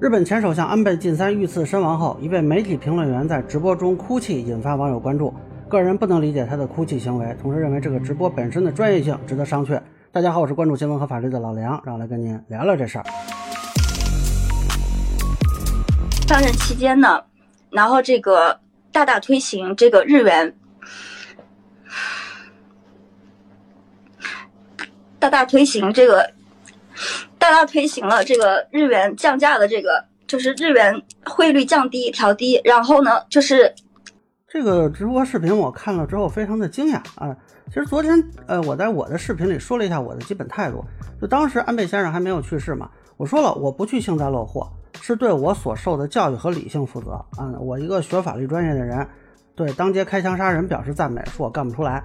日本前首相安倍晋三遇刺身亡后，一位媒体评论员在直播中哭泣，引发网友关注。个人不能理解他的哭泣行为，同时认为这个直播本身的专业性值得商榷。大家好，我是关注新闻和法律的老梁，让我来跟您聊聊这事儿。上任期间呢，然后这个大大推行这个日元，大大推行这个。大大推行了这个日元降价的这个，就是日元汇率降低调低，然后呢，就是这个直播视频我看了之后非常的惊讶啊！其实昨天呃我在我的视频里说了一下我的基本态度，就当时安倍先生还没有去世嘛，我说了我不去幸灾乐祸，是对我所受的教育和理性负责啊！我一个学法律专业的人，对当街开枪杀人表示赞美，说我干不出来，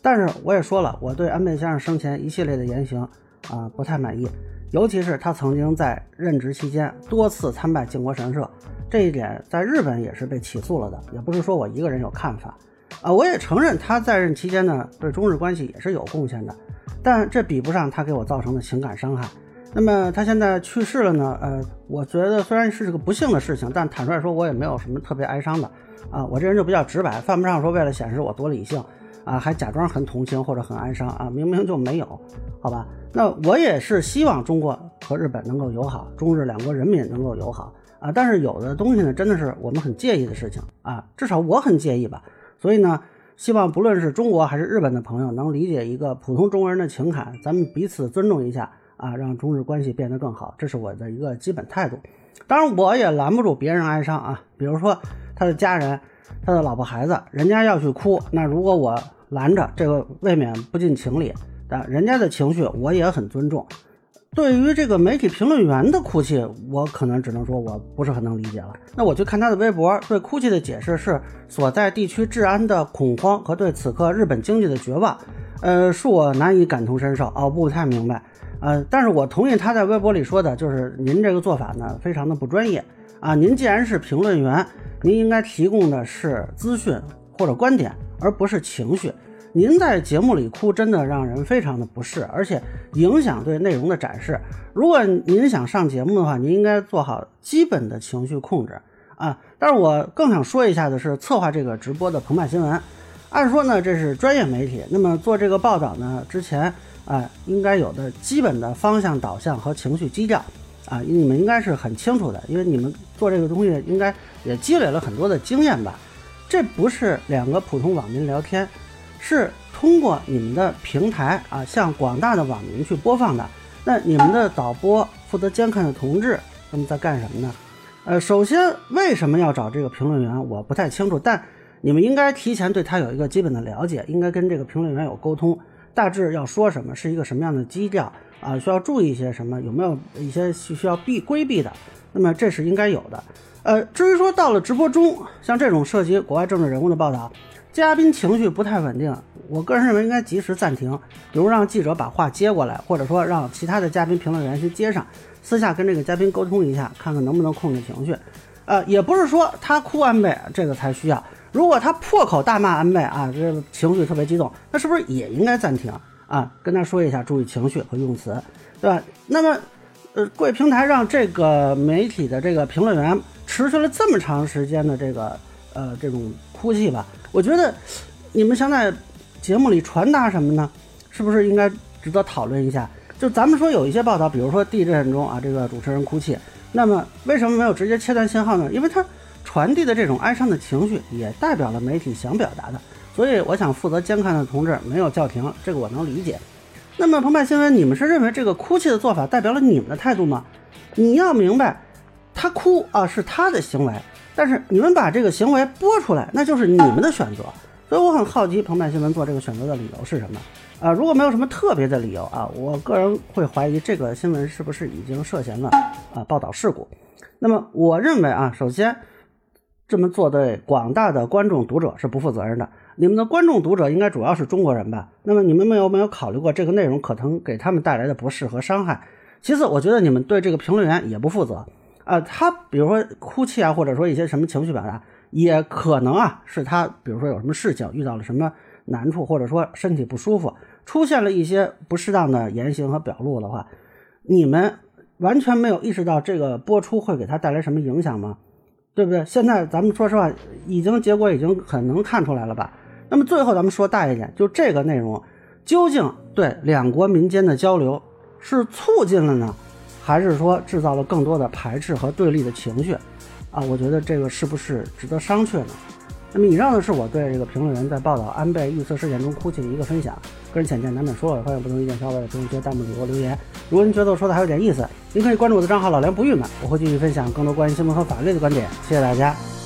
但是我也说了，我对安倍先生生前一系列的言行啊不太满意。尤其是他曾经在任职期间多次参拜靖国神社，这一点在日本也是被起诉了的。也不是说我一个人有看法，啊，我也承认他在任期间呢对中日关系也是有贡献的，但这比不上他给我造成的情感伤害。那么他现在去世了呢？呃，我觉得虽然是个不幸的事情，但坦率说，我也没有什么特别哀伤的。啊，我这人就比较直白，犯不上说为了显示我多理性。啊，还假装很同情或者很哀伤啊，明明就没有，好吧？那我也是希望中国和日本能够友好，中日两国人民能够友好啊。但是有的东西呢，真的是我们很介意的事情啊，至少我很介意吧。所以呢，希望不论是中国还是日本的朋友能理解一个普通中国人的情感，咱们彼此尊重一下啊，让中日关系变得更好，这是我的一个基本态度。当然，我也拦不住别人哀伤啊，比如说他的家人、他的老婆孩子，人家要去哭，那如果我。拦着这个未免不近情理，但人家的情绪我也很尊重。对于这个媒体评论员的哭泣，我可能只能说我不是很能理解了。那我去看他的微博，对哭泣的解释是所在地区治安的恐慌和对此刻日本经济的绝望，呃，恕我难以感同身受哦，不太明白。呃，但是我同意他在微博里说的，就是您这个做法呢非常的不专业啊。您既然是评论员，您应该提供的是资讯或者观点。而不是情绪，您在节目里哭真的让人非常的不适，而且影响对内容的展示。如果您想上节目的话，您应该做好基本的情绪控制啊。但是我更想说一下的是，策划这个直播的澎湃新闻，按说呢这是专业媒体，那么做这个报道呢之前啊应该有的基本的方向导向和情绪基调啊，你们应该是很清楚的，因为你们做这个东西应该也积累了很多的经验吧。这不是两个普通网民聊天，是通过你们的平台啊，向广大的网民去播放的。那你们的导播负责监看的同志，他们在干什么呢？呃，首先为什么要找这个评论员，我不太清楚，但你们应该提前对他有一个基本的了解，应该跟这个评论员有沟通，大致要说什么，是一个什么样的基调啊，需要注意一些什么，有没有一些需要避规避的？那么这是应该有的。呃，至于说到了直播中，像这种涉及国外政治人物的报道，嘉宾情绪不太稳定，我个人认为应该及时暂停，比如让记者把话接过来，或者说让其他的嘉宾评论员先接上，私下跟这个嘉宾沟通一下，看看能不能控制情绪。呃，也不是说他哭安倍这个才需要，如果他破口大骂安倍啊，这个情绪特别激动，那是不是也应该暂停啊？跟他说一下，注意情绪和用词，对吧？那么，呃，贵平台让这个媒体的这个评论员。持续了这么长时间的这个呃这种哭泣吧，我觉得你们想在节目里传达什么呢？是不是应该值得讨论一下？就咱们说有一些报道，比如说地震中啊，这个主持人哭泣，那么为什么没有直接切断信号呢？因为它传递的这种哀伤的情绪也代表了媒体想表达的，所以我想负责监看的同志没有叫停，这个我能理解。那么澎湃新闻，你们是认为这个哭泣的做法代表了你们的态度吗？你要明白。他哭啊，是他的行为，但是你们把这个行为播出来，那就是你们的选择。所以我很好奇，澎湃新闻做这个选择的理由是什么？啊，如果没有什么特别的理由啊，我个人会怀疑这个新闻是不是已经涉嫌了啊报道事故。那么我认为啊，首先这么做对广大的观众读者是不负责任的。你们的观众读者应该主要是中国人吧？那么你们没有没有考虑过这个内容可能给他们带来的不适和伤害？其次，我觉得你们对这个评论员也不负责。啊，他比如说哭泣啊，或者说一些什么情绪表达，也可能啊是他，比如说有什么事情遇到了什么难处，或者说身体不舒服，出现了一些不适当的言行和表露的话，你们完全没有意识到这个播出会给他带来什么影响吗？对不对？现在咱们说实话，已经结果已经很能看出来了吧？那么最后咱们说大一点，就这个内容究竟对两国民间的交流是促进了呢，还是说制造了更多的排斥和对立的情绪？啊，我觉得这个是不是值得商榷呢？那么以上呢是我对这个评论员在报道安倍遇刺事件中哭泣的一个分享，个人浅见难免说了，欢迎不同意见小伙伴在评论区弹幕里给我留言。如果您觉得我说的还有点意思，您可以关注我的账号老梁不郁闷，我会继续分享更多关于新闻和法律的观点。谢谢大家。